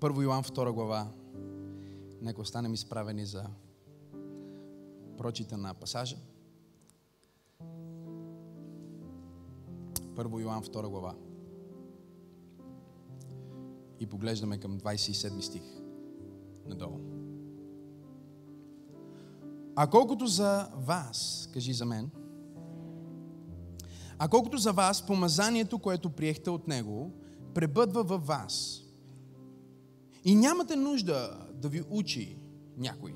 Първо Йоан 2 глава. Нека останем изправени за прочита на пасажа. Първо Йоан 2 глава. И поглеждаме към 27 стих надолу. А колкото за вас, кажи за мен, а колкото за вас, помазанието, което приехте от Него, пребъдва във вас. И нямате нужда да ви учи някой.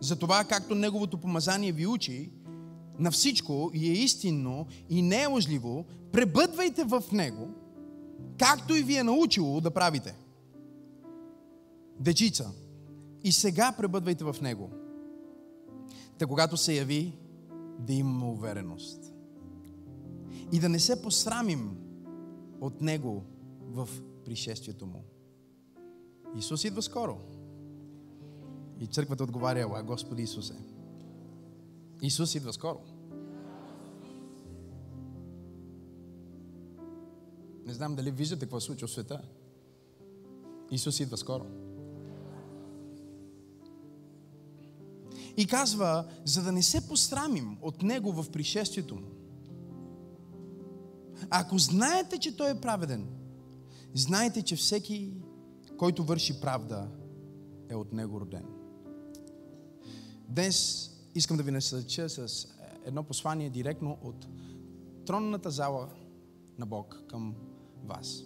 Затова, както Неговото помазание ви учи, на всичко и е истинно и не е лъжливо, пребъдвайте в Него, както и ви е научило да правите. Дечица, и сега пребъдвайте в Него. Та когато се яви, да имаме увереност. И да не се посрамим от Него в пришествието Му. Исус идва скоро. И църквата отговаря, ела, Господи Исусе. Исус идва скоро. Не знам дали виждате какво се случва в света. Исус идва скоро. И казва, за да не се посрамим от Него в пришествието Му. Ако знаете, че Той е праведен, знайте, че всеки, който върши правда, е от Него роден. Днес искам да ви насъча с едно послание директно от тронната зала на Бог към вас.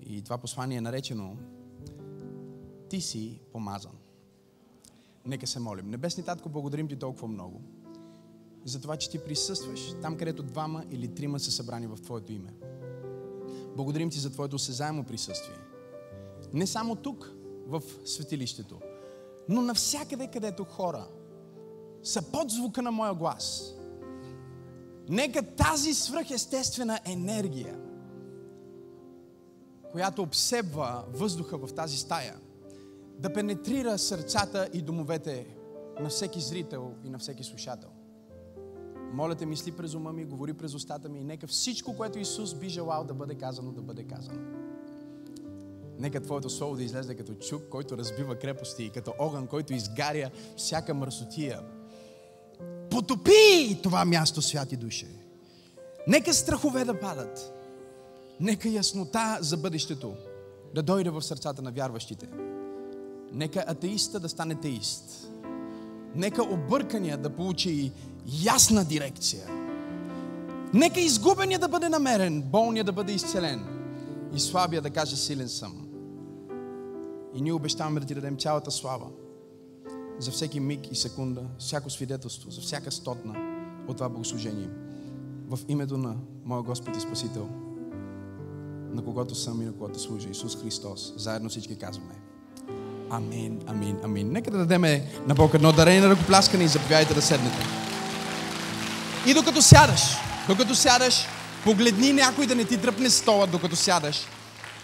И това послание е наречено Ти си помазан. Нека се молим. Небесни Татко, благодарим Ти толкова много за това, че Ти присъстваш там, където двама или трима са събрани в Твоето име. Благодарим Ти за Твоето осезаемо присъствие. Не само тук, в светилището, но навсякъде, където хора са под звука на моя глас. Нека тази свръхестествена енергия, която обсебва въздуха в тази стая, да пенетрира сърцата и домовете на всеки зрител и на всеки слушател. Моля те, мисли през ума ми, говори през устата ми и нека всичко, което Исус би желал да бъде казано, да бъде казано. Нека Твоето Слово да излезе като чук, който разбива крепости и като огън, който изгаря всяка мърсотия. Потопи това място, святи душе. Нека страхове да падат. Нека яснота за бъдещето да дойде в сърцата на вярващите. Нека атеиста да стане теист. Нека объркания да получи ясна дирекция. Нека изгубения да бъде намерен, болния да бъде изцелен и слабия да каже силен съм. И ние обещаваме да ти дадем цялата слава за всеки миг и секунда, всяко свидетелство, за всяка стотна от това богослужение. В името на моя Господ и Спасител, на когото съм и на когото служа, Исус Христос, заедно всички казваме. Амин, амин, амин. Нека да дадем на Бог едно дарение на ръкопляскане и заповядайте да седнете. И докато сядаш, докато сядаш, погледни някой да не ти дръпне стола, докато сядаш.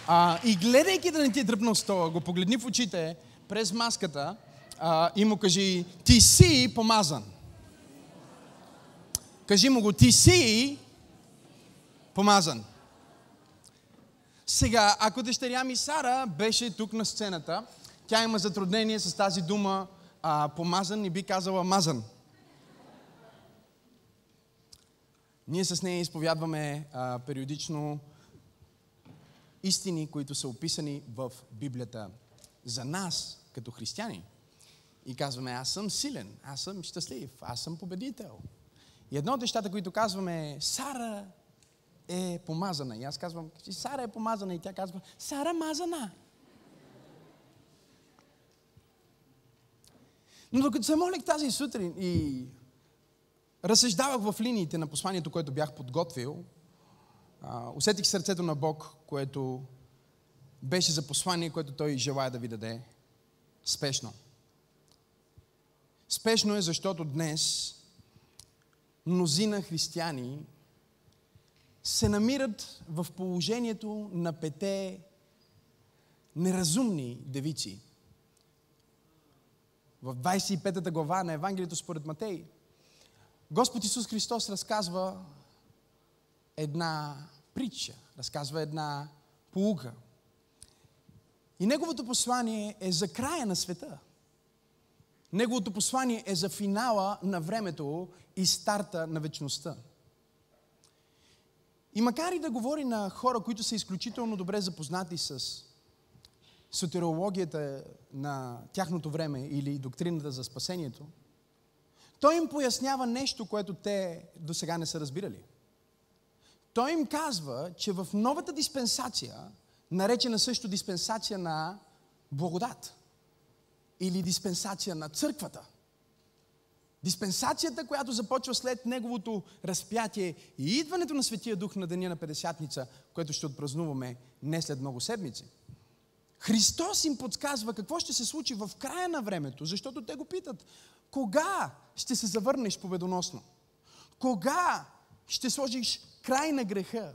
А, и гледайки да не ти е дръпнал стола, го погледни в очите през маската а, и му кажи, ти си помазан. Кажи му го, ти си помазан. Сега, ако дъщеря ми Сара беше тук на сцената, тя има затруднение с тази дума а, помазан и би казала мазан. Ние с нея изповядваме а, периодично истини, които са описани в Библията за нас, като християни. И казваме, аз съм силен, аз съм щастлив, аз съм победител. И едно от нещата, които казваме е, Сара е помазана. И аз казвам, Сара е помазана. И тя казва, Сара мазана. Но докато се молих тази сутрин и разсъждавах в линиите на посланието, което бях подготвил, усетих сърцето на Бог, което беше за послание, което Той желая да ви даде спешно. Спешно е, защото днес мнозина християни се намират в положението на пете неразумни девици. В 25 глава на Евангелието според Матей, Господ Исус Христос разказва една притча, разказва една полука. И неговото послание е за края на света. Неговото послание е за финала на времето и старта на вечността. И макар и да говори на хора, които са изключително добре запознати с сотерологията на тяхното време или доктрината за спасението, той им пояснява нещо, което те до сега не са разбирали. Той им казва, че в новата диспенсация, наречена също диспенсация на благодат, или диспенсация на църквата, диспенсацията, която започва след неговото разпятие и идването на Светия Дух на Деня на Педесятница, което ще отпразнуваме не след много седмици. Христос им подсказва какво ще се случи в края на времето, защото те го питат, кога ще се завърнеш победоносно? Кога ще сложиш край на греха?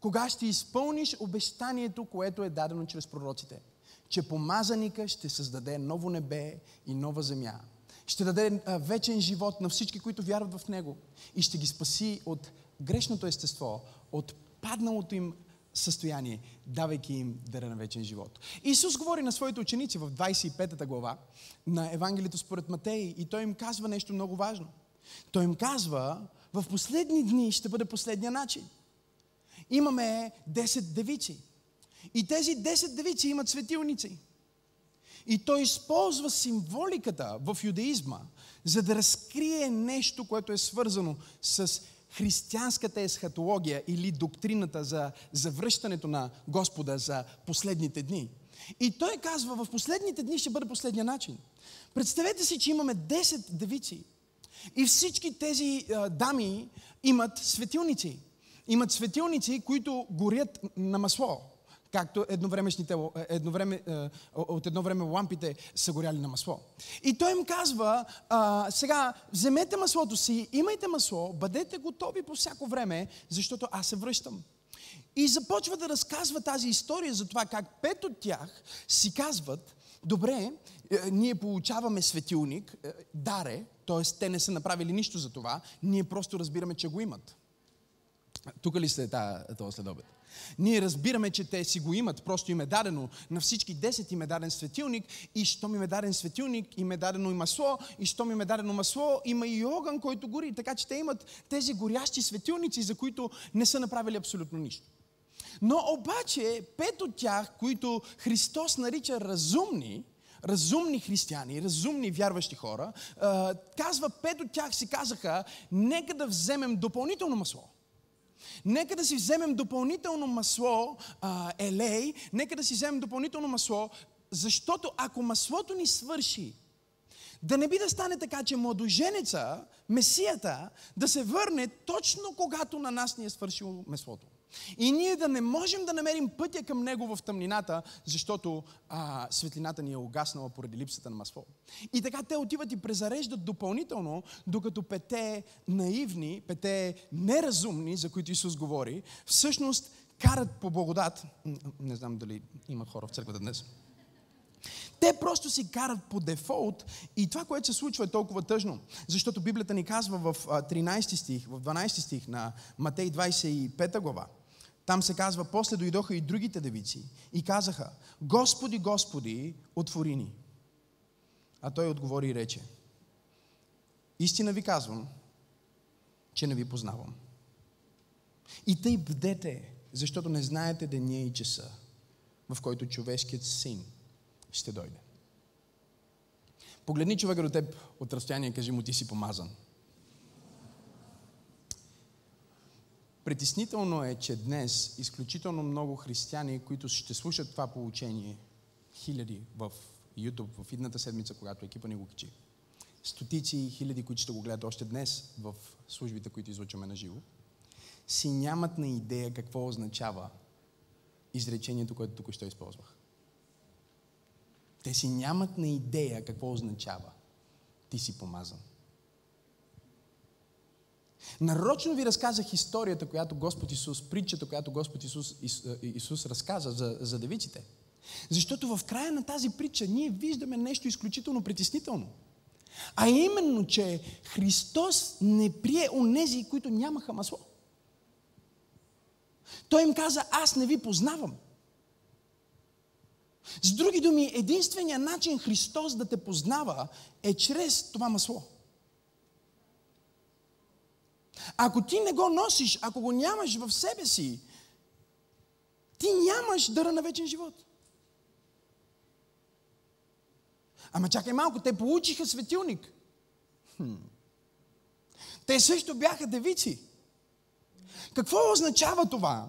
Кога ще изпълниш обещанието, което е дадено чрез пророците? Че помазаника ще създаде ново небе и нова земя. Ще даде вечен живот на всички, които вярват в Него. И ще ги спаси от грешното естество, от падналото им състояние, давайки им дара на вечен живот. Исус говори на своите ученици в 25 глава на Евангелието според Матей и той им казва нещо много важно. Той им казва, в последни дни ще бъде последния начин. Имаме 10 девици. И тези 10 девици имат светилници. И той използва символиката в юдеизма, за да разкрие нещо, което е свързано с християнската есхатология или доктрината за, за връщането на Господа за последните дни. И той казва, в последните дни ще бъде последния начин. Представете си, че имаме 10 девици. И всички тези а, дами имат светилници. Имат светилници, които горят на масло. Както едновремешните, едновреме, от едно време лампите са горяли на масло. И той им казва, а, сега вземете маслото си, имайте масло, бъдете готови по всяко време, защото аз се връщам. И започва да разказва тази история за това как пет от тях си казват, добре, е, ние получаваме светилник, е, даре, т.е. те не са направили нищо за това, ние просто разбираме, че го имат. Тук ли сте този следобед? Ние разбираме, че те си го имат, просто им е дадено. На всички 10 им е даден светилник и що ми е даден светилник, им е дадено и масло, и що ми е дадено масло, има и огън, който гори. Така че те имат тези горящи светилници, за които не са направили абсолютно нищо. Но обаче пет от тях, които Христос нарича разумни, разумни християни, разумни вярващи хора, казва, пет от тях си казаха, нека да вземем допълнително масло. Нека да си вземем допълнително масло, елей, нека да си вземем допълнително масло, защото ако маслото ни свърши, да не би да стане така, че младоженеца, Месията, да се върне точно когато на нас ни е свършило маслото. И ние да не можем да намерим пътя към Него в тъмнината, защото а, светлината ни е угаснала поради липсата на масло. И така те отиват и презареждат допълнително, докато пете наивни, пете неразумни, за които Исус говори, всъщност карат по благодат. Не знам дали има хора в църквата днес. Те просто си карат по дефолт и това, което се случва е толкова тъжно. Защото Библията ни казва в 13 стих, в 12 стих на Матей 25 глава, там се казва, после дойдоха и другите девици и казаха, Господи, Господи, отвори ни. А той отговори и рече, истина ви казвам, че не ви познавам. И тъй бдете, защото не знаете деня и часа, в който човешкият син ще дойде. Погледни човека до теб от разстояние и кажи му, ти си помазан. Притеснително е, че днес изключително много християни, които ще слушат това получение, хиляди в YouTube, в идната седмица, когато екипа ни го качи, стотици и хиляди, които ще го гледат още днес в службите, които излучваме на живо, си нямат на идея какво означава изречението, което тук ще използвах. Те си нямат на идея какво означава. Ти си помазан. Нарочно ви разказах историята, която Господ Исус, притчата, която Господ Исус, Исус разказа за, за девиците. Защото в края на тази притча ние виждаме нещо изключително притеснително. А именно, че Христос не прие онези, които нямаха масло. Той им каза, аз не ви познавам. С други думи, единственият начин Христос да те познава е чрез това масло. Ако ти не го носиш, ако го нямаш в себе си, ти нямаш дъра на вечен живот. Ама чакай малко, те получиха светилник. Хм. Те също бяха девици. Какво означава това?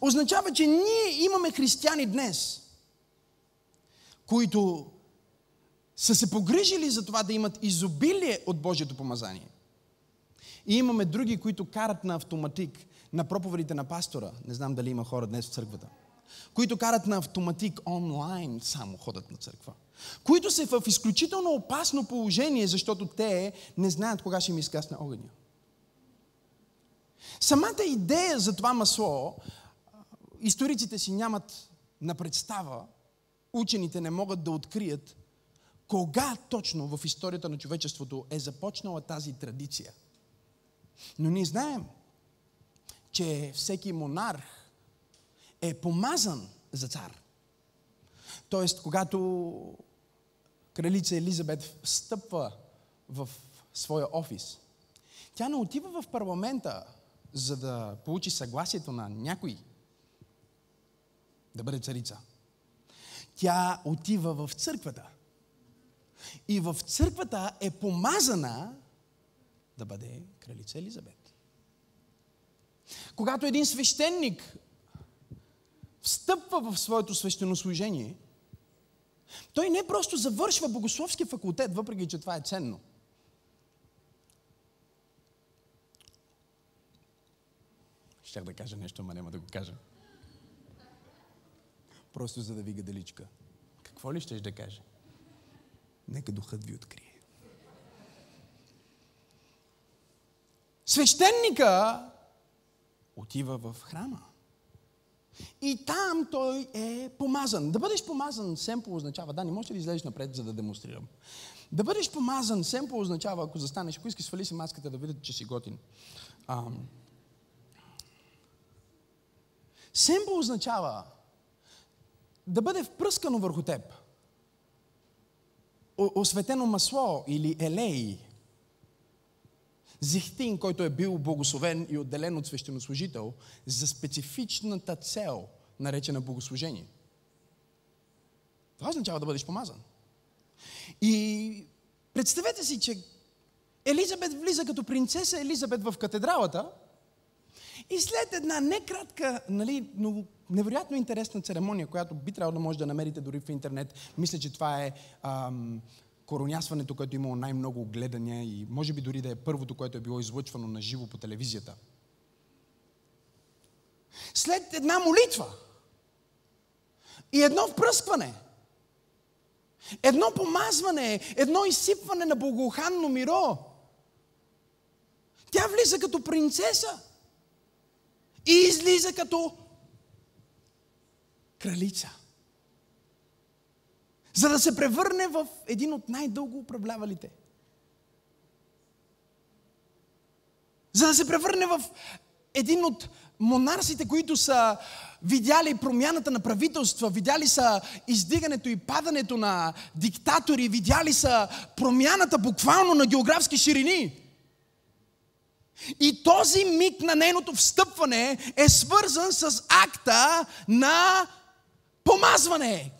Означава, че ние имаме християни днес, които са се погрижили за това да имат изобилие от Божието помазание. И имаме други, които карат на автоматик на проповедите на пастора. Не знам дали има хора днес в църквата. Които карат на автоматик онлайн, само ходят на църква. Които са в изключително опасно положение, защото те не знаят кога ще им изгасне огъня. Самата идея за това масло, историците си нямат на представа, учените не могат да открият кога точно в историята на човечеството е започнала тази традиция. Но ние знаем, че всеки монарх е помазан за цар. Тоест, когато кралица Елизабет стъпва в своя офис, тя не отива в парламента, за да получи съгласието на някой да бъде царица. Тя отива в църквата. И в църквата е помазана да бъде кралица Елизабет. Когато един свещеник встъпва в своето свещенослужение, той не просто завършва богословски факултет, въпреки че това е ценно. Щях да кажа нещо, ама няма да го кажа. Просто за да ви гадаличка. Какво ли щеш да каже? Нека духът ви открие. Свещеника отива в храма. И там той е помазан. Да бъдеш помазан, семпо означава, да, не можеш да излезеш напред, за да демонстрирам. Да бъдеш помазан, семпо означава, ако застанеш, ако искаш, свали си маската да видят, че си готин. Ам... Семпо означава да бъде впръскано върху теб. Осветено масло или елей Зихтин, който е бил благословен и отделен от свещенослужител за специфичната цел, наречена богослужение. Това означава да бъдеш помазан. И представете си, че Елизабет влиза като принцеса Елизабет в катедралата и след една некратка, нали, но невероятно интересна церемония, която би трябвало да може да намерите дори в интернет. Мисля, че това е ам, коронясването, което е имало най-много гледания и може би дори да е първото, което е било излъчвано на живо по телевизията. След една молитва и едно впръскване, едно помазване, едно изсипване на благоуханно миро, тя влиза като принцеса и излиза като кралица за да се превърне в един от най-дълго управлявалите. За да се превърне в един от монарсите, които са видяли промяната на правителства, видяли са издигането и падането на диктатори, видяли са промяната буквално на географски ширини. И този миг на нейното встъпване е свързан с акта на помазване.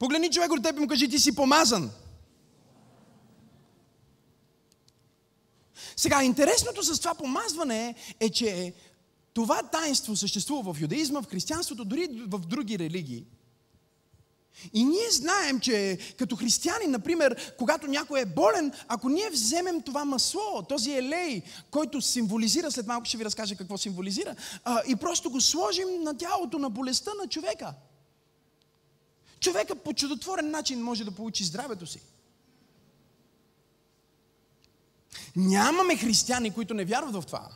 Погледни човек от теб и му кажи, ти си помазан. Сега, интересното с това помазване е, че това таинство съществува в юдаизма, в християнството, дори в други религии. И ние знаем, че като християни, например, когато някой е болен, ако ние вземем това масло, този елей, който символизира, след малко ще ви разкажа какво символизира, и просто го сложим на тялото, на болестта на човека – човека по чудотворен начин може да получи здравето си. Нямаме християни, които не вярват в това.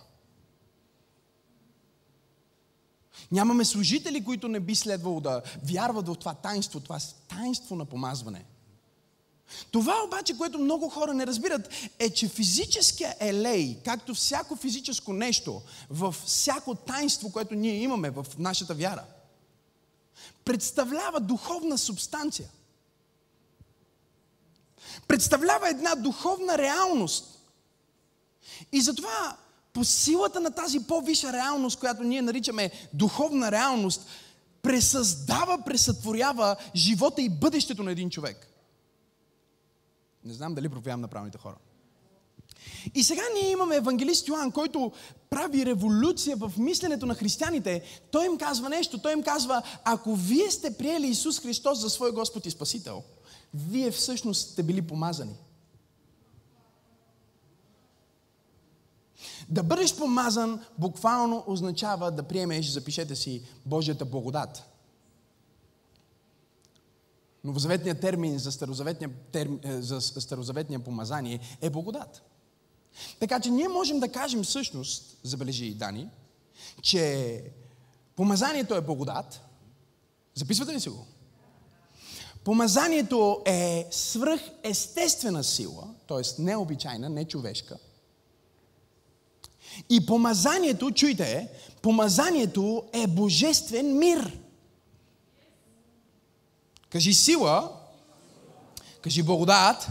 Нямаме служители, които не би следвало да вярват в това таинство, това таинство на помазване. Това обаче, което много хора не разбират, е, че физическия елей, както всяко физическо нещо, в всяко таинство, което ние имаме в нашата вяра, представлява духовна субстанция. Представлява една духовна реалност. И затова по силата на тази по-висша реалност, която ние наричаме духовна реалност, пресъздава, пресътворява живота и бъдещето на един човек. Не знам дали проповядам на правилните хора. И сега ние имаме евангелист Йоан, който прави революция в мисленето на християните. Той им казва нещо. Той им казва, ако вие сте приели Исус Христос за свой Господ и Спасител, вие всъщност сте били помазани. Да бъдеш помазан буквално означава да приемеш, запишете си, Божията благодат. Новозаветният термин за старозаветния, термин, е, за старозаветния помазание е благодат. Така че ние можем да кажем всъщност, забележи и Дани, че помазанието е благодат. Записвате ли си го? Помазанието е свръхестествена сила, т.е. необичайна, не човешка. И помазанието, чуйте, помазанието е божествен мир. Кажи сила, кажи благодат,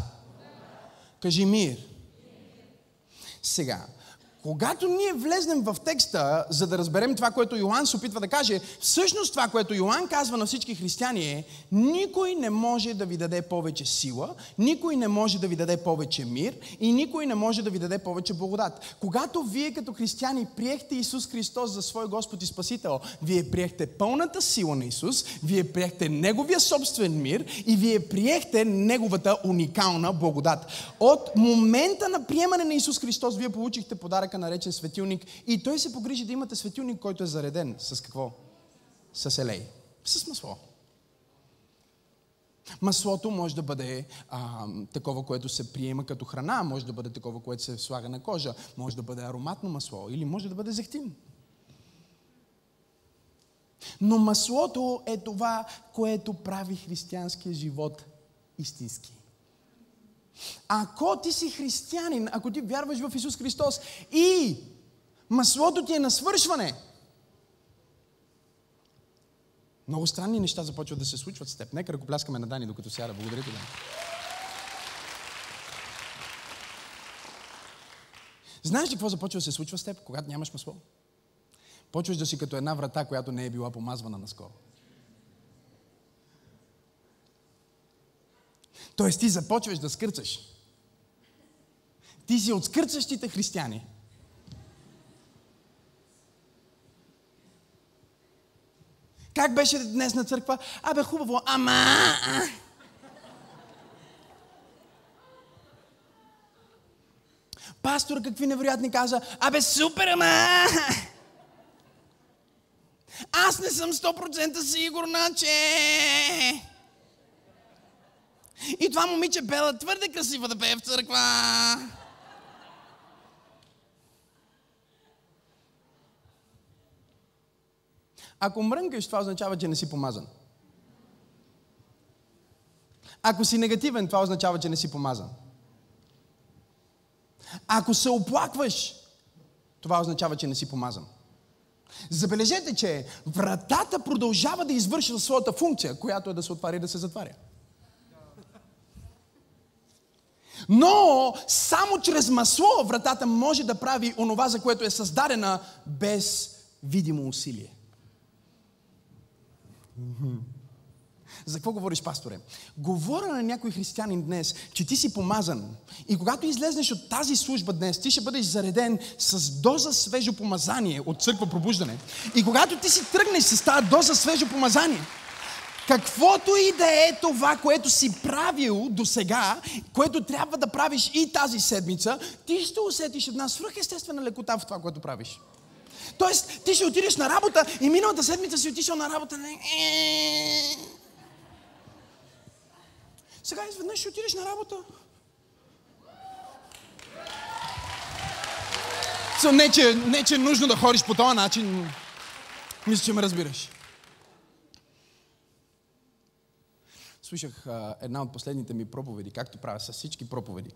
кажи мир. Сега, когато ние влезнем в текста, за да разберем това, което Йоанн се опитва да каже, всъщност това, което Йоанн казва на всички християни е, никой не може да ви даде повече сила, никой не може да ви даде повече мир и никой не може да ви даде повече благодат. Когато вие като християни приехте Исус Христос за свой Господ и Спасител, вие приехте пълната сила на Исус, вие приехте Неговия собствен мир и вие приехте Неговата уникална благодат. От момента на приемане на Исус Христос, вие получихте подарък знака, наречен светилник. И той се погрижи да имате светилник, който е зареден. С какво? С елей. С масло. Маслото може да бъде а, такова, което се приема като храна, може да бъде такова, което се слага на кожа, може да бъде ароматно масло или може да бъде зехтин. Но маслото е това, което прави християнския живот истински. Ако ти си християнин, ако ти вярваш в Исус Христос и маслото ти е на свършване, много странни неща започват да се случват с теб. Нека ръкопляскаме на Дани, докато сяда. Благодаря ти, Дани. Знаеш ли какво започва да се случва с теб, когато нямаш масло? Почваш да си като една врата, която не е била помазвана наскоро. Тоест ти започваш да скърцаш. Ти си от скърцащите християни. Как беше днес на църква? Абе, хубаво, ама... Пастор, какви невероятни каза. Абе, супер, ама... Аз не съм 100% сигурна, че... И това момиче Бела твърде красива да пее в църква. Ако мрънкаш, това означава, че не си помазан. Ако си негативен, това означава, че не си помазан. Ако се оплакваш, това означава, че не си помазан. Забележете, че вратата продължава да извършва своята функция, която е да се отваря и да се затваря. Но само чрез масло вратата може да прави онова, за което е създадена без видимо усилие. За какво говориш, пасторе? Говоря на някой християнин днес, че ти си помазан. И когато излезнеш от тази служба днес, ти ще бъдеш зареден с доза свежо помазание от църква пробуждане. И когато ти си тръгнеш с тази доза свежо помазание, Каквото и да е това, което си правил до сега, което трябва да правиш и тази седмица, ти ще усетиш една свръхестествена лекота в това, което правиш. Тоест, ти ще отидеш на работа и миналата седмица си отишъл на работа. Не... Сега изведнъж ще отидеш на работа. не, че, не, че е нужно да ходиш по този начин. Мисля, че ме разбираш. Слушах а, една от последните ми проповеди, както правя с всички проповеди.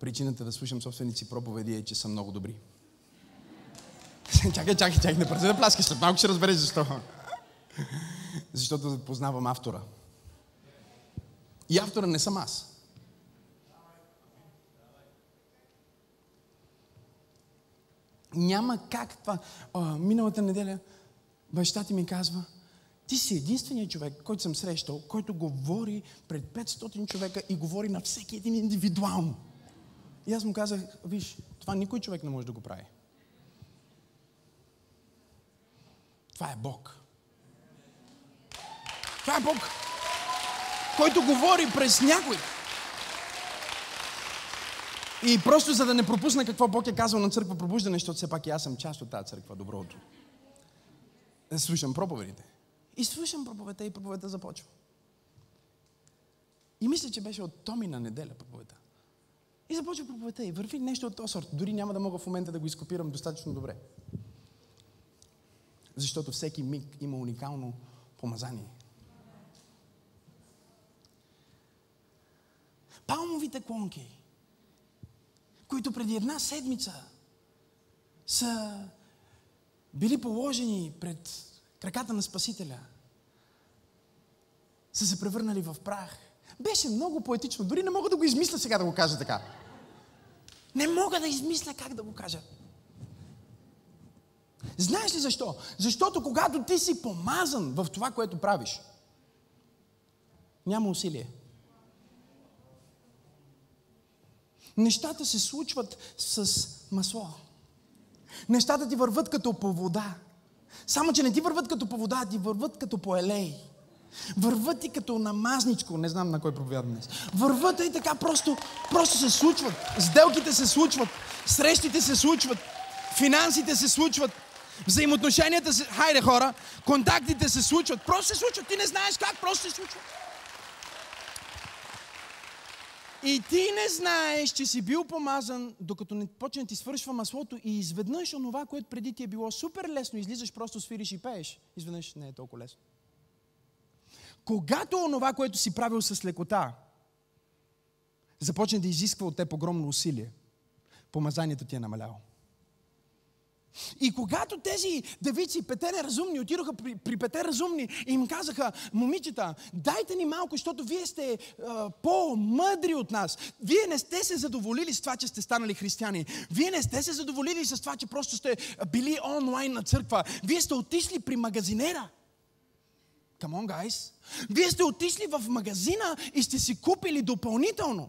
Причината да слушам собственици проповеди е, че са много добри. чакай, чакай, чакай, не преди да пласкаш, след малко ще разбереш защо. Защото познавам автора. И автора не съм аз. Няма как това. О, миналата неделя баща ти ми казва, ти си единственият човек, който съм срещал, който говори пред 500 човека и говори на всеки един индивидуално. И аз му казах, виж, това никой човек не може да го прави. Това е Бог. Това е Бог, който говори през някой. И просто за да не пропусна какво Бог е казал на църква пробуждане, защото все пак и аз съм част от тази църква, доброто. Слушам проповедите. И слушам проповедта и проповедта започва. И мисля, че беше от Томи на неделя проповедта. И започва проповедта и върви нещо от този сорт. Дори няма да мога в момента да го изкопирам достатъчно добре. Защото всеки миг има уникално помазание. Палмовите клонки, които преди една седмица са били положени пред краката на Спасителя, са се превърнали в прах. Беше много поетично. Дори не мога да го измисля сега да го кажа така. Не мога да измисля как да го кажа. Знаеш ли защо? Защото когато ти си помазан в това, което правиш, няма усилие. Нещата се случват с масло. Нещата ти върват като по вода. Само, че не ти върват като по вода, ти върват като по елей. Върват ти като намазничко, не знам на кой проповядам днес. Върват и така просто, просто се случват. Сделките се случват, срещите се случват, финансите се случват, взаимоотношенията се... Хайде хора, контактите се случват. Просто се случват. Ти не знаеш как, просто се случват. И ти не знаеш, че си бил помазан, докато не почне ти свършва маслото и изведнъж онова, което преди ти е било супер лесно, излизаш, просто свириш и пееш. Изведнъж не е толкова лесно. Когато онова, което си правил с лекота, започне да изисква от теб огромно усилие, помазанието ти е намаляло. И когато тези девици, пете неразумни, отидоха при, при пете разумни и им казаха, момичета, дайте ни малко, защото вие сте а, по-мъдри от нас. Вие не сте се задоволили с това, че сте станали християни. Вие не сте се задоволили с това, че просто сте били онлайн на църква. Вие сте отишли при магазинера. Come on, guys. Вие сте отишли в магазина и сте си купили допълнително.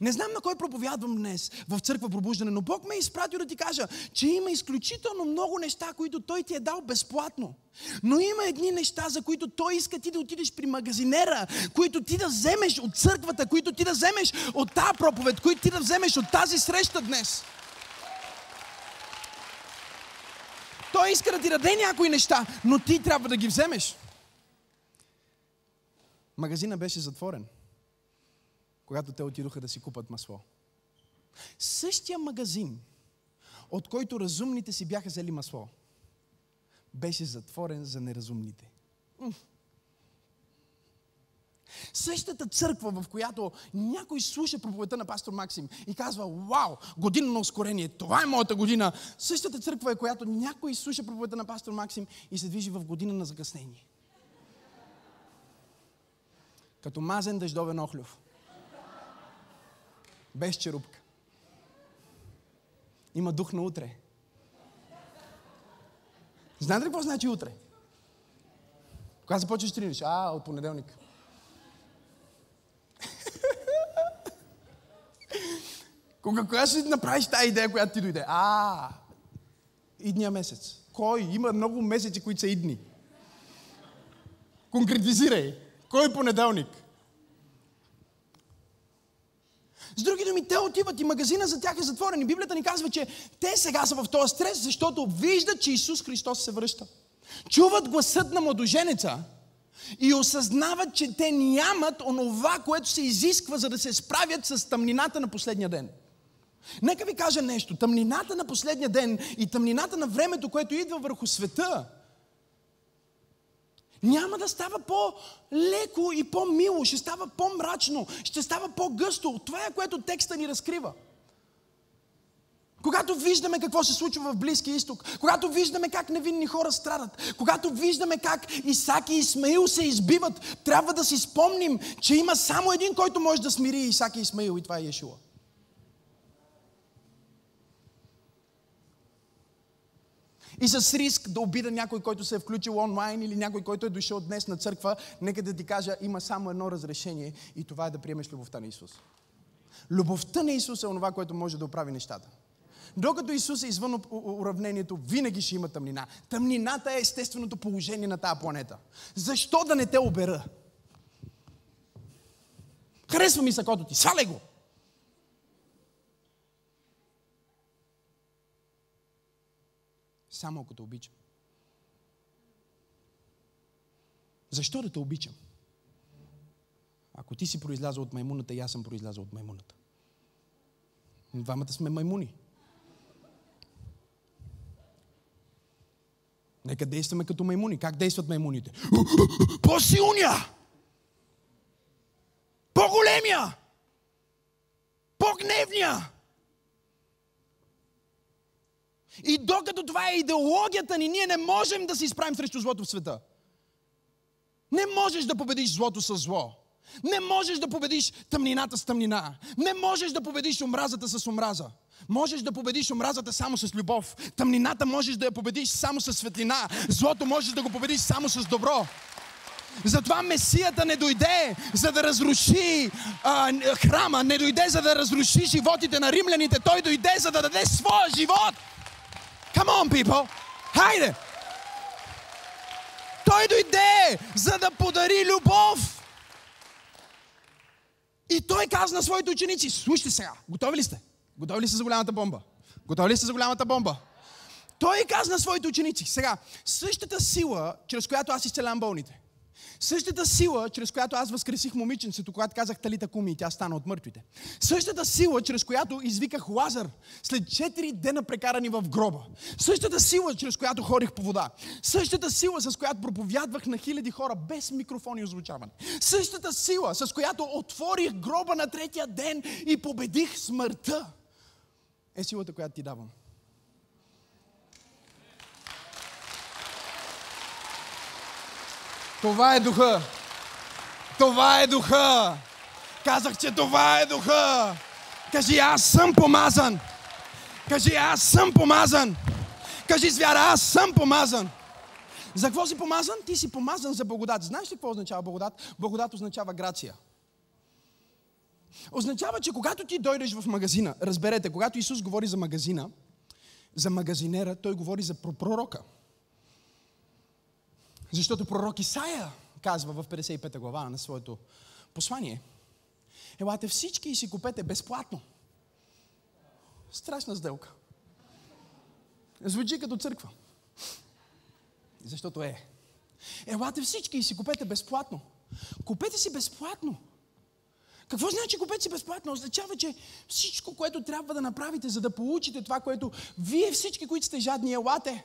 Не знам на кой проповядвам днес в църква пробуждане, но Бог ме е изпратил да ти кажа, че има изключително много неща, които Той ти е дал безплатно. Но има едни неща, за които Той иска ти да отидеш при магазинера, които ти да вземеш от църквата, които ти да вземеш от тази проповед, които ти да вземеш от тази среща днес. Той иска да ти даде някои неща, но ти трябва да ги вземеш. Магазина беше затворен когато те отидоха да си купат масло. Същия магазин, от който разумните си бяха взели масло, беше затворен за неразумните. Същата църква, в която някой слуша проповедта на пастор Максим и казва, вау, година на ускорение, това е моята година. Същата църква е, която някой слуша проповедта на пастор Максим и се движи в година на закъснение. Като мазен дъждовен охлюв без черупка. Има дух на утре. Знаете ли какво значи утре? Кога започваш тренираш? А, от понеделник. Кога, кога ще направиш тази идея, която ти дойде? А, идния месец. Кой? Има много месеци, които са идни. Конкретизирай. Кой понеделник? С други думи, те отиват и магазина за тях е затворен. И Библията ни казва, че те сега са в този стрес, защото виждат, че Исус Христос се връща. Чуват гласът на младоженеца и осъзнават, че те нямат онова, което се изисква, за да се справят с тъмнината на последния ден. Нека ви кажа нещо. Тъмнината на последния ден и тъмнината на времето, което идва върху света, няма да става по-леко и по-мило, ще става по-мрачно, ще става по-гъсто. Това е което текста ни разкрива. Когато виждаме какво се случва в Близкия изток, когато виждаме как невинни хора страдат, когато виждаме как Исак и Исмаил се избиват, трябва да си спомним, че има само един, който може да смири Исак и Исмаил и това е Иешуа. И с риск да обида някой, който се е включил онлайн или някой, който е дошъл днес на църква, нека да ти кажа, има само едно разрешение и това е да приемеш любовта на Исус. Любовта на Исус е онова, което може да оправи нещата. Докато Исус е извън уравнението, винаги ще има тъмнина. Тъмнината е естественото положение на тази планета. Защо да не те обера? Харесва ми сакото ти, сале го! Само ако те обичам. Защо да те обичам? Ако ти си произлязал от маймуната и аз съм произлязал от маймуната. Двамата сме маймуни. Нека действаме като маймуни. Как действат маймуните? По-силния! По-големия! По-гневния! И докато това е идеологията ни, ние не можем да се изправим срещу злото в света. Не можеш да победиш злото с зло. Не можеш да победиш тъмнината с тъмнина. Не можеш да победиш омразата с омраза. Можеш да победиш омразата само с любов. Тъмнината можеш да я победиш само с светлина. Злото можеш да го победиш само с добро. Затова Месията не дойде, за да разруши а, храма, не дойде, за да разруши животите на римляните. Той дойде, за да даде своя живот. Come on, people! Хайде! Той дойде, за да подари любов. И той каза на своите ученици, слушайте сега, готови ли сте? Готови ли сте за голямата бомба? Готови ли сте за голямата бомба? Той каза на своите ученици, сега, същата сила, чрез която аз изцелям болните, Същата сила, чрез която аз възкресих момиченцето, когато казах Талита Куми и тя стана от мъртвите. Същата сила, чрез която извиках Лазар след 4 дена прекарани в гроба. Същата сила, чрез която ходих по вода. Същата сила, с която проповядвах на хиляди хора без микрофони и озвучаване. Същата сила, с която отворих гроба на третия ден и победих смъртта. Е силата, която ти давам. Това е духа. Това е духа. Казах, че това е духа. Кажи, аз съм помазан. Кажи, аз съм помазан. Кажи с вяра, аз съм помазан. За какво си помазан? Ти си помазан за благодат. Знаеш ли какво означава благодат? Благодат означава грация. Означава, че когато ти дойдеш в магазина, разберете, когато Исус говори за магазина, за магазинера, той говори за пророка. Защото пророк Исаия казва в 55 глава на своето послание. Елате всички и си купете безплатно. Страшна сделка. Звучи като църква. Защото е. Елате всички и си купете безплатно. Купете си безплатно. Какво значи купете си безплатно? Означава, че всичко, което трябва да направите, за да получите това, което вие всички, които сте жадни, елате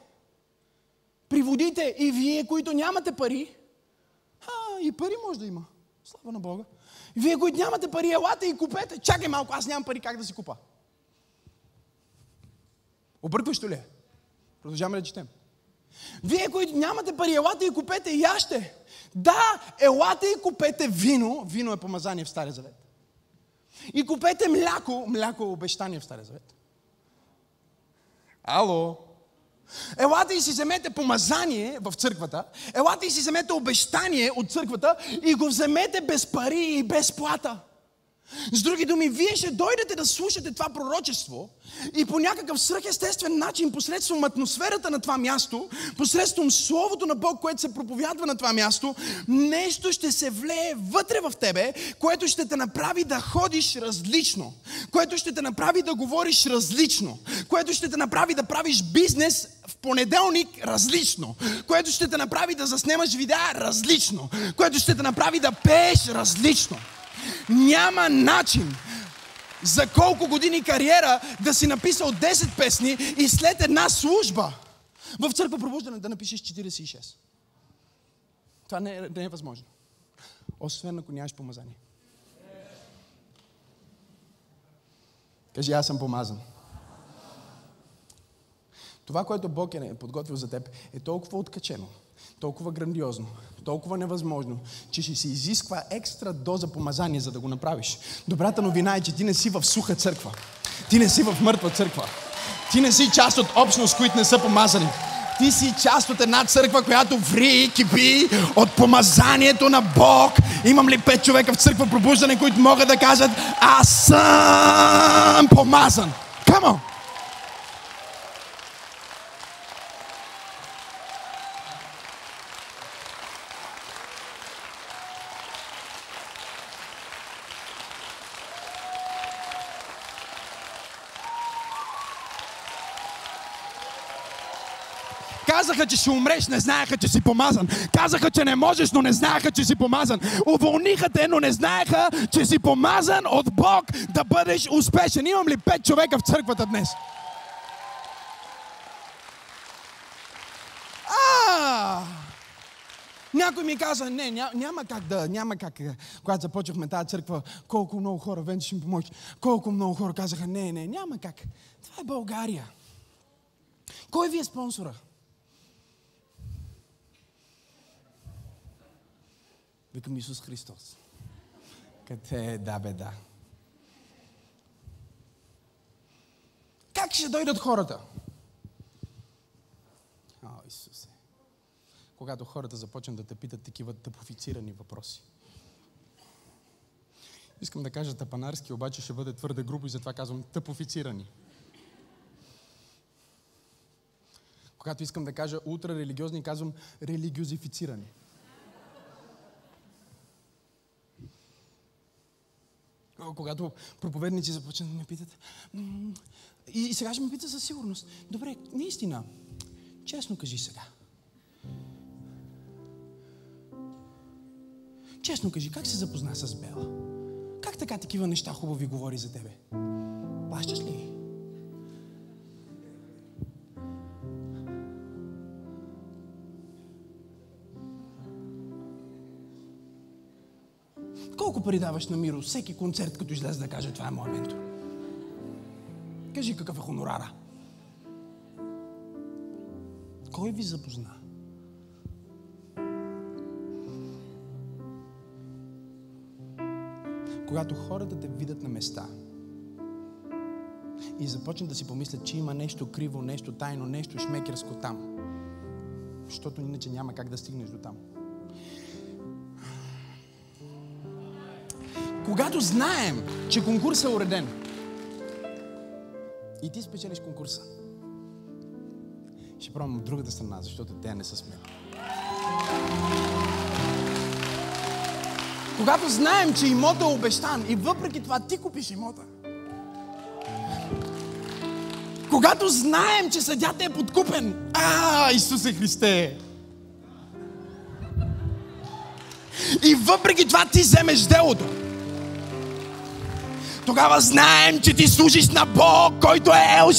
приводите и вие, които нямате пари, а, и пари може да има. Слава на Бога. Вие, които нямате пари, елате и купете. Чакай малко, аз нямам пари, как да си купа? Объркващо ли е? Продължаваме да четем. Вие, които нямате пари, елате и купете и яще. Да, елате и купете вино. Вино е помазание в Стария Завет. И купете мляко. Мляко е обещание в Стария Завет. Ало? Елате и си вземете помазание в църквата, елате и си вземете обещание от църквата и го вземете без пари и без плата. С други думи, вие ще дойдете да слушате това пророчество и по някакъв свръхестествен начин, посредством атмосферата на това място, посредством Словото на Бог, което се проповядва на това място, нещо ще се влее вътре в тебе, което ще те направи да ходиш различно, което ще те направи да говориш различно, което ще те направи да правиш бизнес в понеделник различно, което ще те направи да заснемаш видеа различно, което ще те направи да пееш различно. Няма начин за колко години кариера да си написал 10 песни и след една служба в църква пробуждане да напишеш 46. Това не е, не е възможно. Освен ако нямаш помазание. Кажи, аз съм помазан. Това, което Бог е подготвил за теб, е толкова откачено, толкова грандиозно, толкова невъзможно, че ще се изисква екстра доза помазание, за да го направиш. Добрата новина е, че ти не си в суха църква. Ти не си в мъртва църква. Ти не си част от общност, които не са помазани. Ти си част от една църква, която ври и кипи от помазанието на Бог. Имам ли пет човека в църква пробуждане, които могат да кажат, аз съм помазан. Come on! Казаха, че ще умреш, не знаеха, че си помазан. Казаха, че не можеш, но не знаеха, че си помазан. Уволниха те, но не знаеха, че си помазан от Бог да бъдеш успешен. Имам ли пет човека в църквата днес? А! Някой ми каза, не, ня, няма как да, няма как, е, когато започнахме тази църква, колко много хора, Венче ще ми помогне, колко много хора казаха, не, не, няма как. Това е България. Кой ви е спонсора? Викам Исус Христос. Къде е, да бе, да. Как ще дойдат хората? О, Исусе. Когато хората започнат да те питат такива тъпофицирани въпроси. Искам да кажа тъпанарски, обаче ще бъде твърде грубо и затова казвам тъпофицирани. Когато искам да кажа ултрарелигиозни, казвам религиозифицирани. Когато проповедници започнат да ме питат. И сега ще ме питат със сигурност. Добре, наистина, честно кажи сега. Честно кажи, как се запозна с Бела? Как така такива неща хубави говори за тебе? Колко пари даваш на Миро? Всеки концерт, като излезе да каже, това е моят ментор. Кажи какъв е хонорара. Кой ви запозна? Когато хората те видят на места и започнат да си помислят, че има нещо криво, нещо тайно, нещо шмекерско там, защото иначе няма как да стигнеш до там. Когато знаем, че конкурсът е уреден и ти спечелиш конкурса, ще пробвам от другата страна, защото те не са с мен. Когато знаем, че имотът е обещан и въпреки това ти купиш имота. Когато знаем, че съдята е подкупен. А, Исусе Христе! И въпреки това ти вземеш делото. Тогава знаем, че ти служиш на Бог, който е Ел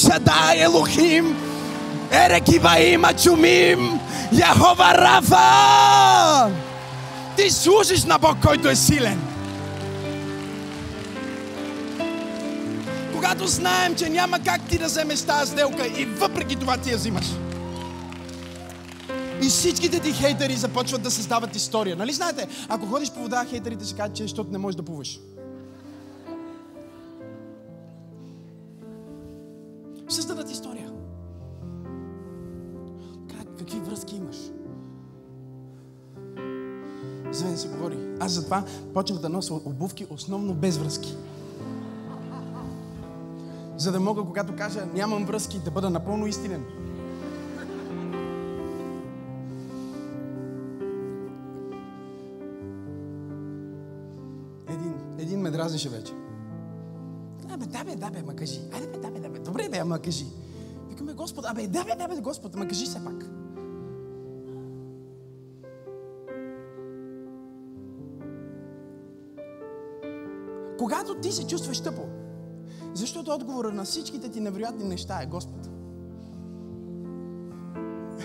Елохим, Ерекива има Чумим, Яхова Рафа. Ти служиш на Бог, който е силен. Когато знаем, че няма как ти да вземеш тази сделка и въпреки това ти я взимаш. И всичките ти хейтери започват да създават история. Нали знаете, ако ходиш по вода, хейтерите ще кажат, че защото не можеш да плуваш. Създадат история. Как, какви връзки имаш? За да се говори. Аз затова почнах да нося обувки основно без връзки. За да мога, когато кажа нямам връзки, да бъда напълно истинен. Един, един ме дразнеше вече. Да бе, да бе, да бе, ма кажи. Ама кажи. Викаме, Господ, абе, да бе, да Господ, ама кажи се пак. Когато ти се чувстваш тъпо, защото отговора на всичките ти невероятни неща е Господ.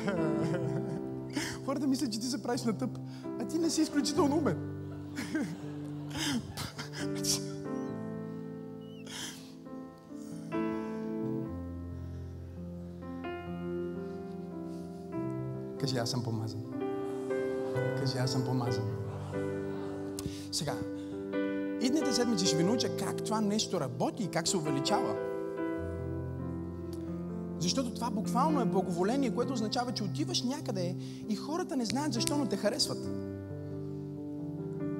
Хората мислят, че ти се правиш на тъп, а ти не си изключително умен. Кажи, аз съм помазан. Кажи, аз съм помазан. Сега, идните седмици ще ви науча как това нещо работи и как се увеличава. Защото това буквално е благоволение, което означава, че отиваш някъде и хората не знаят защо, но те харесват.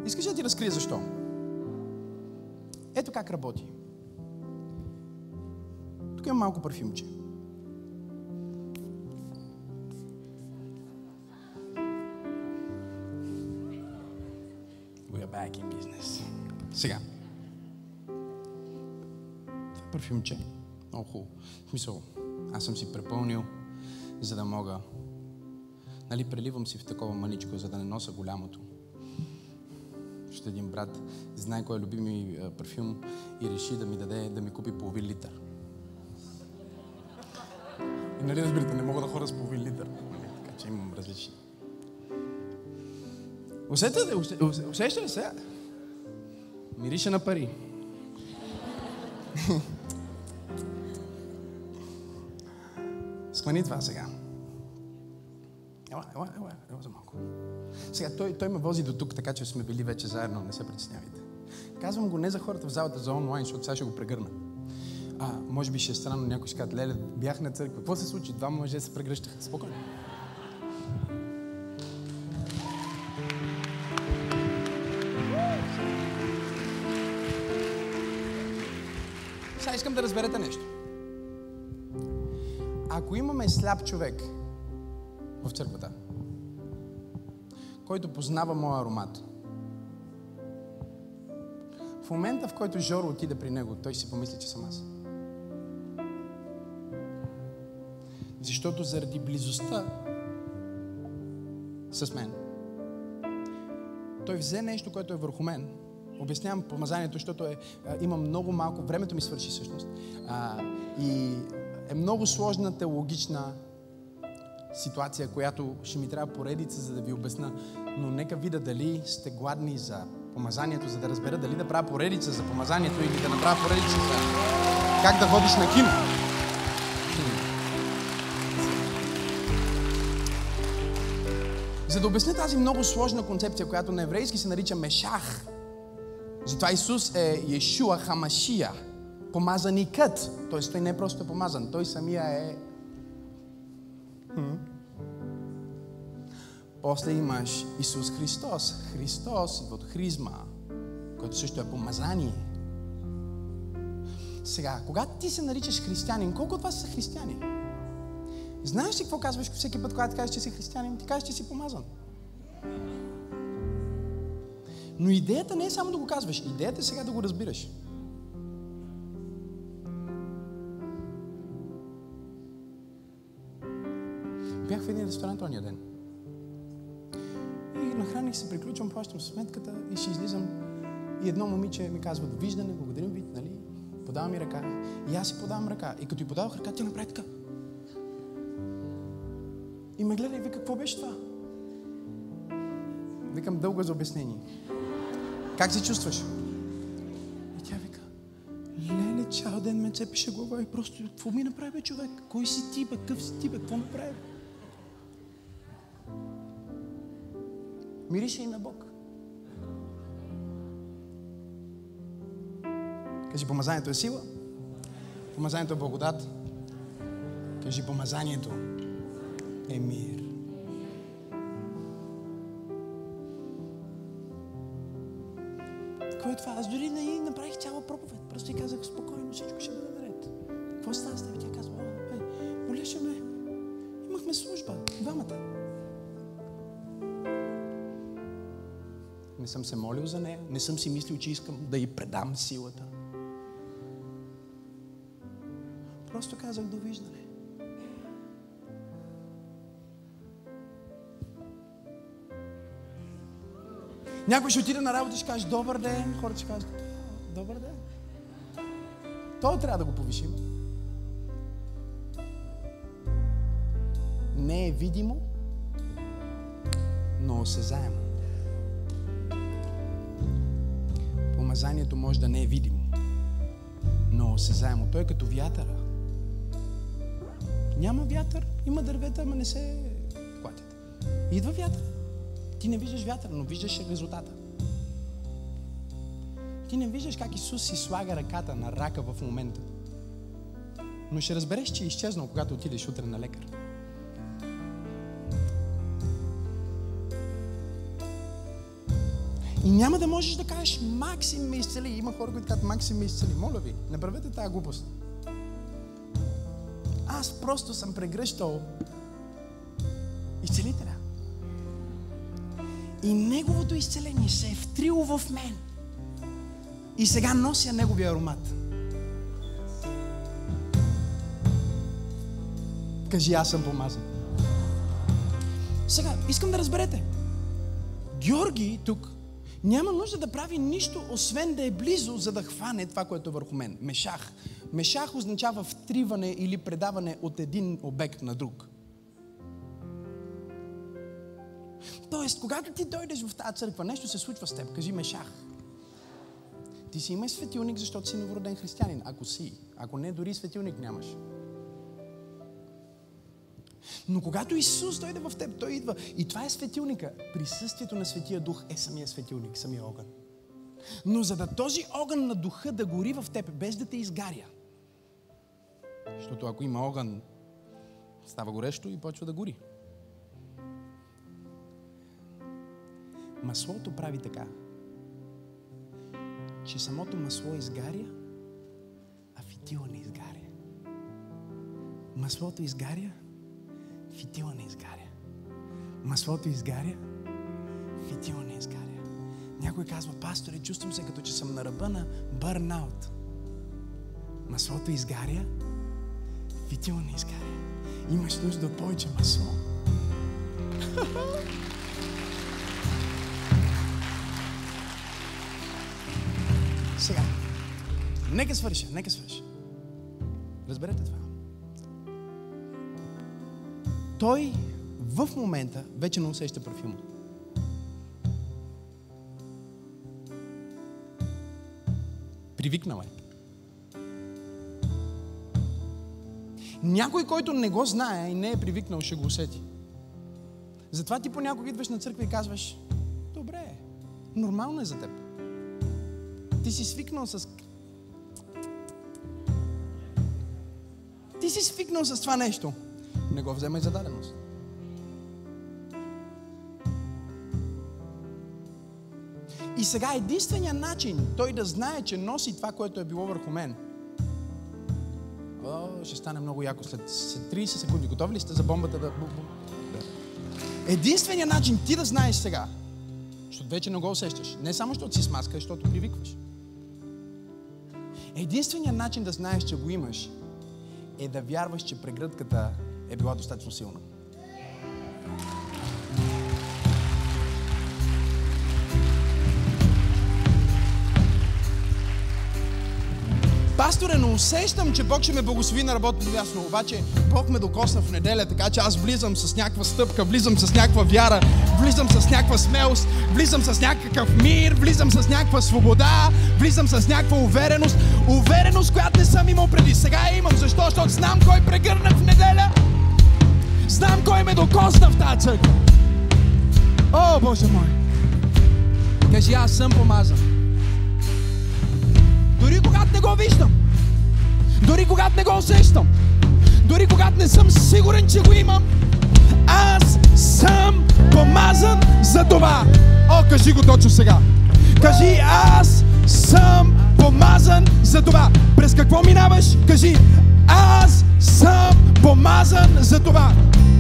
Искаш да ти разкрия защо? Ето как работи. Тук има малко парфюмче. In business. Сега. Това е парфюмче. Много хубаво. В смисъл, аз съм си препълнил, за да мога. Нали, преливам си в такова маничко, за да не нося голямото. Ще един брат знае кой е любими а, парфюм и реши да ми даде, да ми купи половин литър. И нали разбирате, не мога да ходя с половин литър. Нали, така че имам различни. Усещате, усе- усеща ли се? Мирише на пари. Склани това сега. Ела, ела, ела, ела за малко. Сега, той, той ме вози до тук, така че сме били вече заедно, не се притеснявайте. Казвам го не за хората в залата, за онлайн, защото сега ще го прегърна. А, може би ще е странно, някой ще каже, леле, бях на църква. Какво се случи? Два мъже се прегръщаха. Спокойно. Искам да разберете нещо. Ако имаме сляп човек в църквата, който познава моя аромат, в момента, в който Жоро отиде при него, той си помисли, че съм аз. Защото заради близостта с мен, той взе нещо, което е върху мен. Обяснявам помазанието, защото е, има много малко, времето ми свърши всъщност. А, и е много сложна теологична ситуация, която ще ми трябва поредица, за да ви обясна. Но нека видя дали сте гладни за помазанието, за да разбера дали да правя поредица за помазанието или да направя поредица за как да ходиш на кино. За да обясня тази много сложна концепция, която на еврейски се нарича Мешах. Затова Исус е Йешуа Хамашия, помазаникът. Тоест той не е просто помазан, той самия е... После имаш Исус Христос. Христос идва от хризма, който също е помазание. Сега, когато ти се наричаш християнин, колко от вас са християни? Знаеш ли какво казваш всеки път, когато кажеш, че си християнин? Ти кажеш, че си помазан. Но идеята не е само да го казваш, идеята е сега да го разбираш. Бях в един ресторант ония ден. И нахраних се, приключвам, плащам сметката и ще излизам. И едно момиче ми казва, довиждане, благодарим ви, нали? Подава ми ръка. И аз си подавам ръка. И като й подавах ръка, тя направи така. И ме гледа и вика, какво беше това? Викам дълго за обяснение. Как се чувстваш? И тя вика, леле, цял ден ме цепише глава и просто, какво ми направи бе, човек? Кой си ти, бе? Къв си ти, бе? Какво направи? Мирише и на Бог. Кажи, помазанието е сила. Помазанието е благодат. Кажи, помазанието е мир. Кой е това? Аз дори не направих цяла проповед. Просто и казах спокойно, всичко ще бъде наред. Какво става с теб? Тя казва, о, бе, болеше ме. Имахме служба, двамата. Не съм се молил за нея, не съм си мислил, че искам да й предам силата. Просто казах довиждане. Някой ще отиде на работа и ще каже добър ден. Хората ще кажат добър ден. То трябва да го повишим. Не е видимо, но осезаемо. Помазанието може да не е видимо, но осезаемо. Той е като вятъра. Няма вятър, има дървета, ама не се клатите. Идва вятър. Ти не виждаш вятър, но виждаш резултата. Ти не виждаш как Исус си слага ръката на рака в момента. Но ще разбереш, че е изчезнал, когато отидеш утре на лекар. И няма да можеш да кажеш Максим ме изцели. Има хора, които казват Максим ме изцели. Моля ви, не правете тази глупост. Аз просто съм прегръщал И неговото изцеление се е втрило в мен. И сега нося неговия аромат. Кажи, аз съм помазан. Сега, искам да разберете. Георги тук няма нужда да прави нищо, освен да е близо, за да хване това, което е върху мен. Мешах. Мешах означава втриване или предаване от един обект на друг. Тоест, когато ти дойдеш в тази църква, нещо се случва с теб. Кажи мешах. Ти си имаш светилник, защото си новороден християнин. Ако си. Ако не, дори светилник нямаш. Но когато Исус дойде в теб, Той идва. И това е светилника. Присъствието на Светия Дух е самия светилник, самия огън. Но за да този огън на духа да гори в теб, без да те изгаря. Защото ако има огън, става горещо и почва да гори. Маслото прави така, че самото масло изгаря, а фитила не изгаря. Маслото изгаря, фитила не изгаря. Маслото изгаря, фитила не изгаря. Някой казва, пасторе, чувствам се като че съм на ръба на бърнаут. Маслото изгаря, фитила не изгаря. Имаш нужда от повече масло. нека свърша, нека свърша. Разберете това. Той в момента вече не усеща парфюма. Привикнал е. Някой, който не го знае и не е привикнал, ще го усети. Затова ти понякога идваш на църква и казваш, добре, нормално е за теб. Ти си свикнал с... Ти си свикнал с това нещо. Не го вземай за даденост. И сега единственият начин той да знае, че носи това, което е било върху мен. О, ще стане много яко след, след 30 секунди. Готови ли сте за бомбата да... Единственият начин ти да знаеш сега, защото вече не го усещаш, не само защото си с маска, защото привикваш. Единственият начин да знаеш, че го имаш, е да вярваш, че прегръдката е била достатъчно силна. Пасторе, но усещам, че Бог ще ме благослови на работното място. Обаче Бог ме докосна в неделя, така че аз влизам с някаква стъпка, влизам с някаква вяра, влизам с някаква смелост, влизам с някакъв мир, влизам с някаква свобода, влизам с някаква увереност. Увереност, която не съм имал преди. Сега я имам. Защо? Защото знам кой прегърна в неделя. Знам кой ме докосна в тази църква. О, Боже мой! Кажи, аз съм помазан. Дори когато не го виждам. Дори когато не го усещам. Дори когато не съм сигурен, че го имам. Аз съм помазан за това. О, кажи го точно сега. Кажи, аз съм помазан за това. През какво минаваш? Кажи, аз съм помазан за това.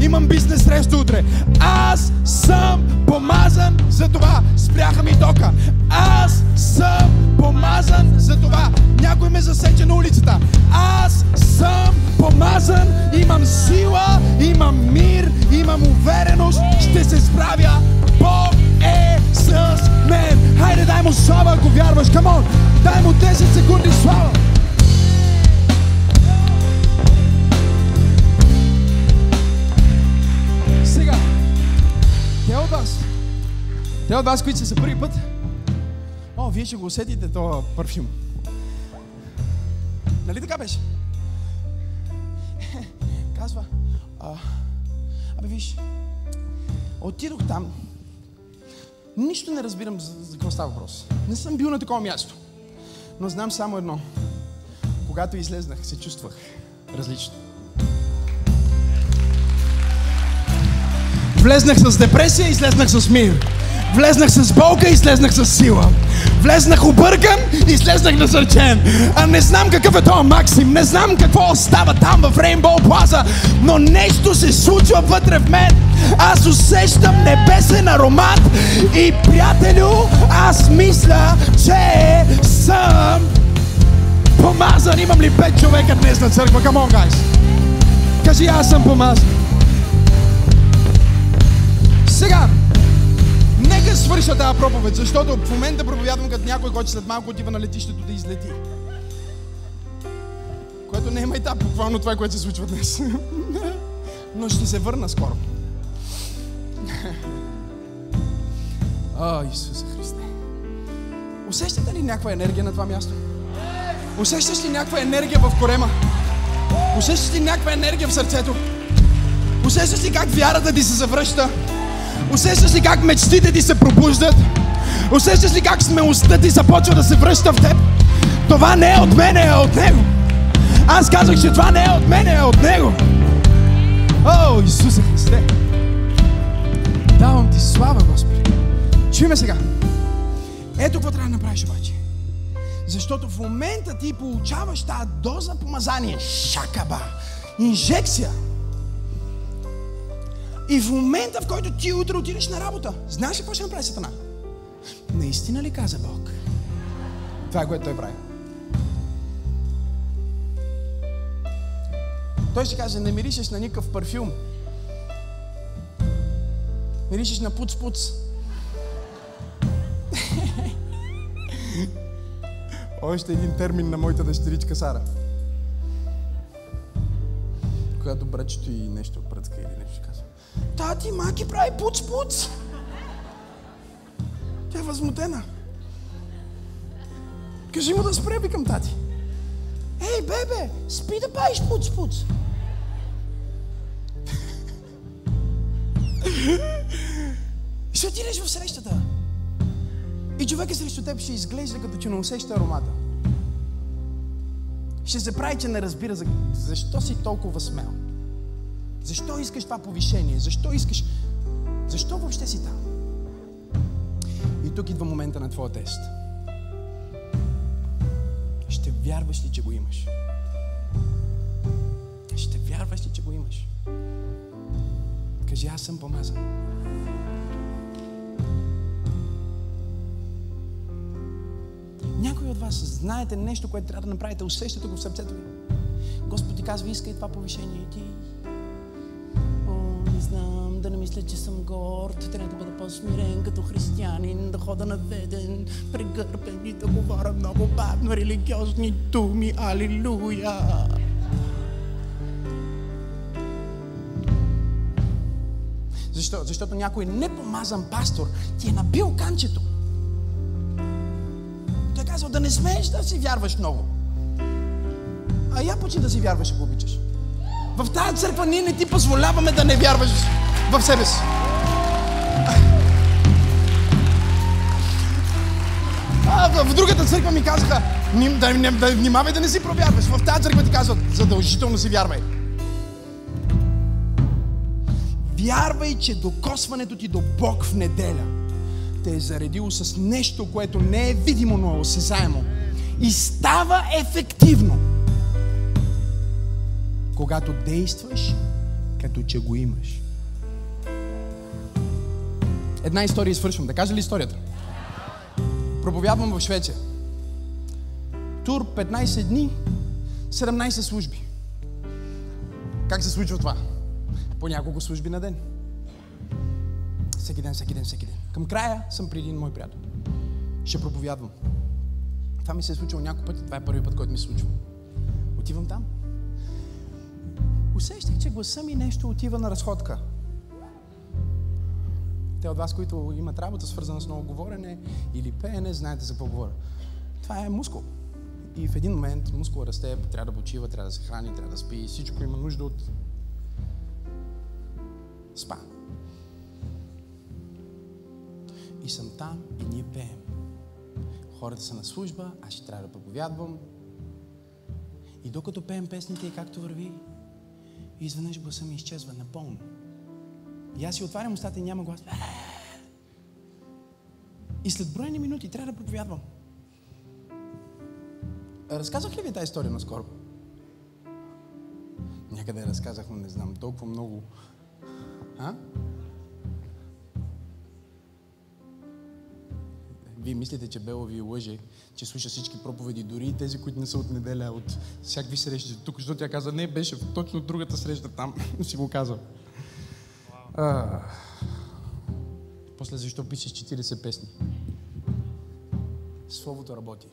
Имам бизнес среща утре. Аз съм помазан за това. Спряха ми тока. Аз съм помазан за това. Някой ме засече на улицата. Аз съм помазан. Имам сила, имам мир, имам увереност. Ще се справя. Бог е с мен. Хайде, дай му слава, ако вярваш. Камон, дай му 10 секунди слава. Те от вас, които са за първи път, о, вие ще го усетите този парфюм. Нали така беше? Казва, а, Абе, виж, отидох там, нищо не разбирам за, за какво става въпрос. Не съм бил на такова място. Но знам само едно. Когато излезнах, се чувствах различно. Влезнах с депресия, излезнах с мир. Влезнах с болка излезнах с сила. Влезнах объркан излезнах насърчен. А не знам какъв е този Максим, не знам какво става там в Рейнбоу Плаза, но нещо се случва вътре в мен. Аз усещам небесен аромат и, приятелю, аз мисля, че съм помазан. Имам ли пет човека днес на църква? Come on, guys. Кажи, аз съм помазан. Сега, нека свърша тази проповед, защото в момента проповядвам като някой, който след малко отива на летището да излети. Което не е майтап, буквално това, което се случва днес. Но ще се върна скоро. О, Исусе Христе. Усещате ли някаква енергия на това място? Усещаш ли някаква енергия в корема? Усещаш ли някаква енергия в сърцето? Усещаш ли как вярата ти се завръща? Усещаш ли как мечтите ти се пробуждат? Усещаш ли как смелостта ти започва да се връща в теб? Това не е от мене, е от Него. Аз казах, че това не е от мене, е от Него. О, Исусе Христе! Давам ти слава, Господи. Чуй ме сега. Ето какво трябва да направиш обаче. Защото в момента ти получаваш тази доза помазание. Шакаба. Инжекция. И в момента, в който ти утре отидеш на работа, знаеш ли какво ще направи Сатана? Наистина ли каза Бог? Това е което той прави. Той ще каже, не миришеш на никакъв парфюм. Миришеш на пуц-пуц. Още един термин на моята дъщеричка Сара. Която брачето и нещо Тати, маки прави пуц-пуц. Тя е възмутена. Кажи му да спре, викам тати. Ей, бебе, спи да правиш пуц-пуц. Ще отидеш в срещата. И човека срещу теб ще изглежда като че не усеща аромата. Ще се прави, че не разбира за... защо си толкова смел. Защо искаш това повишение? Защо искаш... Защо въобще си там? И тук идва момента на твоя тест. Ще вярваш ли, че го имаш? Ще вярваш ли, че го имаш? Кажи, аз съм помазан. Някой от вас знаете нещо, което трябва да направите, усещате го в сърцето ви. Господ ти казва, искай това повишение и ти... Знам, да не мисля, че съм горд, трябва да бъда по-смирен като християнин, да хода наведен, прегърбен и да говоря много бавно религиозни думи. Алилуя! Защо? Защото някой непомазан пастор ти е набил канчето. Той е казал да не смееш да си вярваш много. А я почи да си вярваш, ако обичаш. В тази църква ние не ти позволяваме да не вярваш в себе си. А, в другата църква ми казаха, да, да, да внимавай да не си провярваш. В тази църква ти казват, задължително си вярвай. Вярвай, че докосването ти до Бог в неделя те е заредило с нещо, което не е видимо, но е осезаемо. И става ефективно, когато действаш, като че го имаш. Една история свършвам. Да кажа ли историята? Проповядвам в Швеция. Тур 15 дни, 17 служби. Как се случва това? по няколко служби на ден. Всеки ден, всеки ден, всеки ден. Към края съм при един мой приятел. Ще проповядвам. Това ми се е случило няколко пъти. Това е първи път, който ми се случва. Отивам там. Усещах, че гласа ми нещо отива на разходка. Те от вас, които имат работа, свързана с много говорене или пеене, знаете за какво говоря. Това е мускул. И в един момент мускул расте, трябва да почива, трябва да се храни, трябва да спи. Всичко има нужда от спа. И съм там и ние пеем. Хората са на служба, аз ще трябва да проповядвам. И докато пеем песните и както върви, изведнъж гласа ми изчезва напълно. И аз си отварям устата и няма глас. И след броени минути трябва да проповядвам. Разказах ли ви тази история наскоро? Някъде разказах, но не знам, толкова много. А? Вие мислите, че Бело ви лъже, че слуша всички проповеди, дори и тези, които не са от неделя, от всякакви срещи. Тук, защото тя каза, не, беше точно другата среща там, си го казва. А, после защо пишеш 40 песни? Словото работи.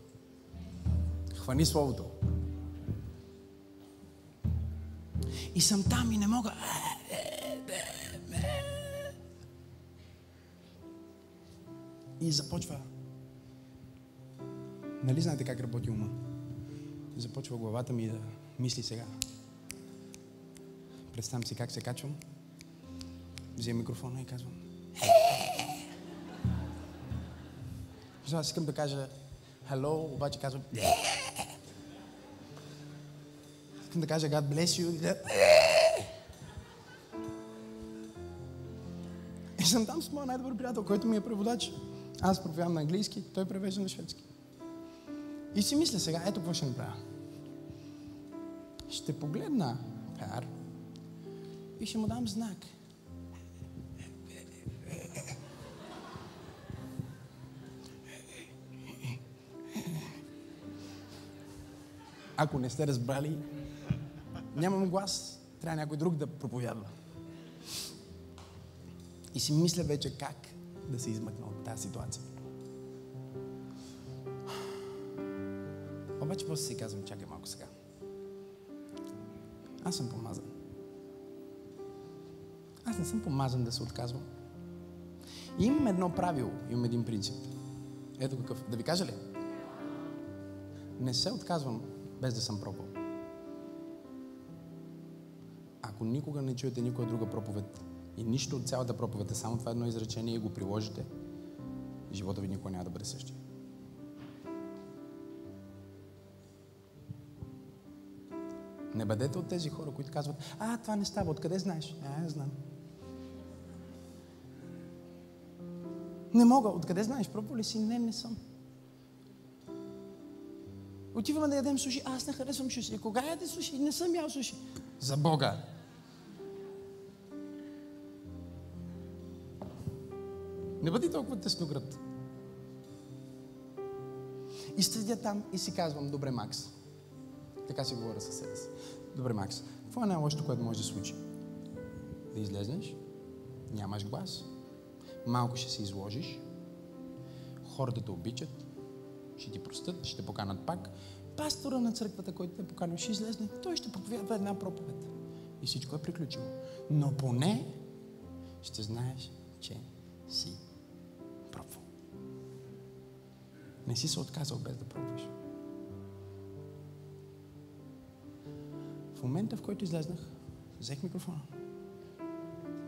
Хвани Словото. И съм там и не мога. И започва. Нали знаете как работи ума? Започва главата ми да мисли сега. Представям си как се качвам. Взема микрофона и казвам. Защото аз искам да кажа hello, обаче казвам Искам да кажа God bless you. И съм там с моя най-добър приятел, който ми е преводач. Аз проповядвам на английски, той превежда на шведски. И си мисля сега, ето какво ще направя. Ще погледна Пар и ще му дам знак. Ако не сте разбрали, нямам глас, трябва някой друг да проповядва. И си мисля вече как да се измъкна от тази ситуация. Обаче после си казвам, чакай малко сега. Аз съм помазан. Аз не съм помазан да се отказвам. И имам едно правило, имам един принцип. Ето какъв. Да ви кажа ли? Не се отказвам без да съм пробвал. Ако никога не чуете никоя друга проповед и нищо от цялата проповед е само това едно изречение и го приложите, живота ви никога няма да бъде същия. Не бъдете от тези хора, които казват, а, това не става, откъде знаеш? А, не знам. Не мога, откъде знаеш? Пробвал ли си? Не, не съм. Отиваме да ядем суши. Аз не харесвам суши. Кога яде суши? Не съм ял суши. За Бога. Не бъди толкова тесноград. И седя там и си казвам, добре, Макс. Така си говоря със себе си. Добре, Макс, какво е най-лошото, което може да случи? Да излезнеш, нямаш глас, малко ще се изложиш, хората те обичат, ще ти простят, ще те поканат пак. Пастора на църквата, който те поканил, ще излезне. Той ще проповядва една проповед. И всичко е приключило. Но поне ще знаеш, че си пробвал. Не си се отказал без да пробваш. В момента, в който излезнах, взех микрофона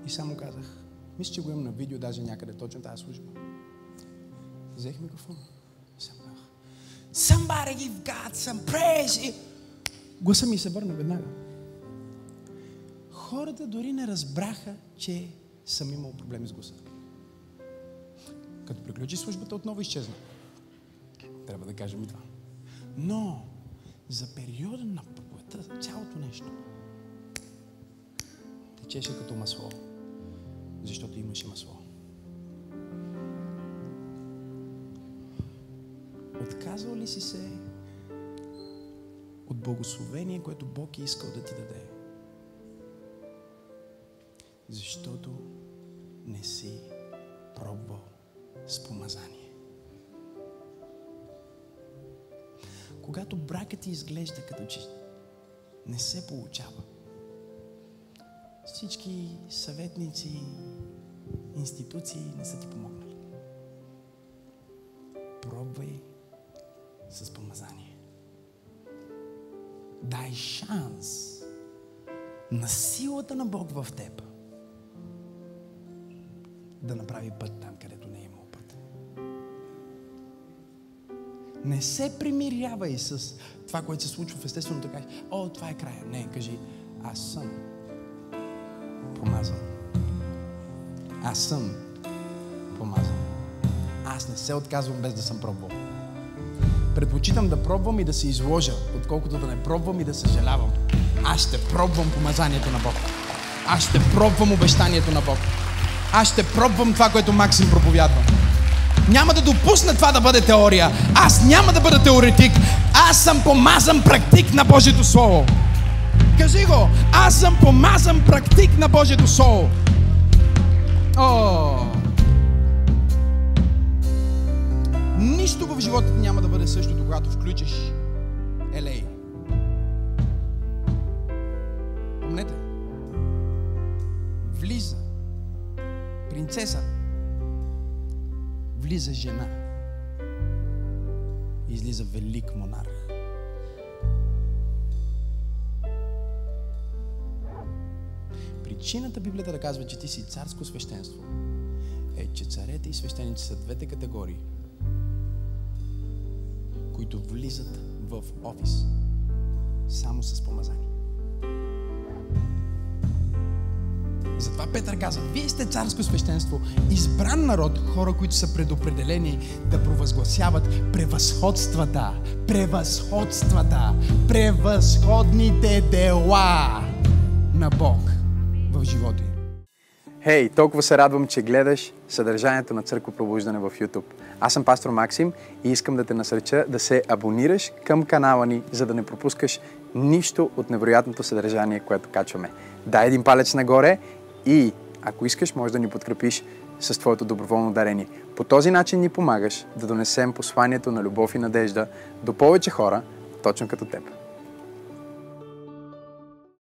и само казах, мисля, че го имам на видео, даже някъде точно тази служба. Взех микрофона и съм казах, Somebody give God some praise. Гласа ми се върна веднага. Хората дори не разбраха, че съм имал проблеми с гласа. Като приключи службата, отново изчезна. Трябва да кажем и това. Но за периода на цялото нещо течеше като масло. Защото имаше масло. Отказвал ли си се от благословение, което Бог е искал да ти даде? Защото не си пробвал с помазание. Когато бракът ти изглежда като че не се получава, всички съветници, институции не са ти помогнали. Пробвай с помазание. Дай шанс на силата на Бог в теб да направи път там, където Не се примирявай с това, което се случва в естественото. Кажи, о, това е края. Не, кажи, аз съм помазан. Аз съм помазан. Аз не се отказвам без да съм пробвал. Предпочитам да пробвам и да се изложа, отколкото да не пробвам и да съжалявам. Аз ще пробвам помазанието на Бог. Аз ще пробвам обещанието на Бог. Аз ще пробвам това, което Максим проповядва. Няма да допусна това да бъде теория. Аз няма да бъда теоретик. Аз съм помазан практик на Божието Слово. Кажи го, аз съм помазан практик на Божието Слово. О! Нищо в живота ти няма да бъде същото, когато включиш Елей. Помнете? Влиза принцеса. Влиза жена. Излиза велик монарх. Причината Библията да казва, че ти си царско свещенство е, че царете и свещеници са двете категории, които влизат в офис само с помазание. Затова Петър каза, вие сте царско свещенство, избран народ, хора, които са предопределени да провъзгласяват превъзходствата, превъзходствата, превъзходните дела на Бог в живота им. Хей, толкова се радвам, че гледаш съдържанието на Църква Пробуждане в YouTube. Аз съм пастор Максим и искам да те насърча да се абонираш към канала ни, за да не пропускаш нищо от невероятното съдържание, което качваме. Дай един палец нагоре и ако искаш, може да ни подкрепиш с твоето доброволно дарение. По този начин ни помагаш да донесем посланието на любов и надежда до повече хора, точно като теб.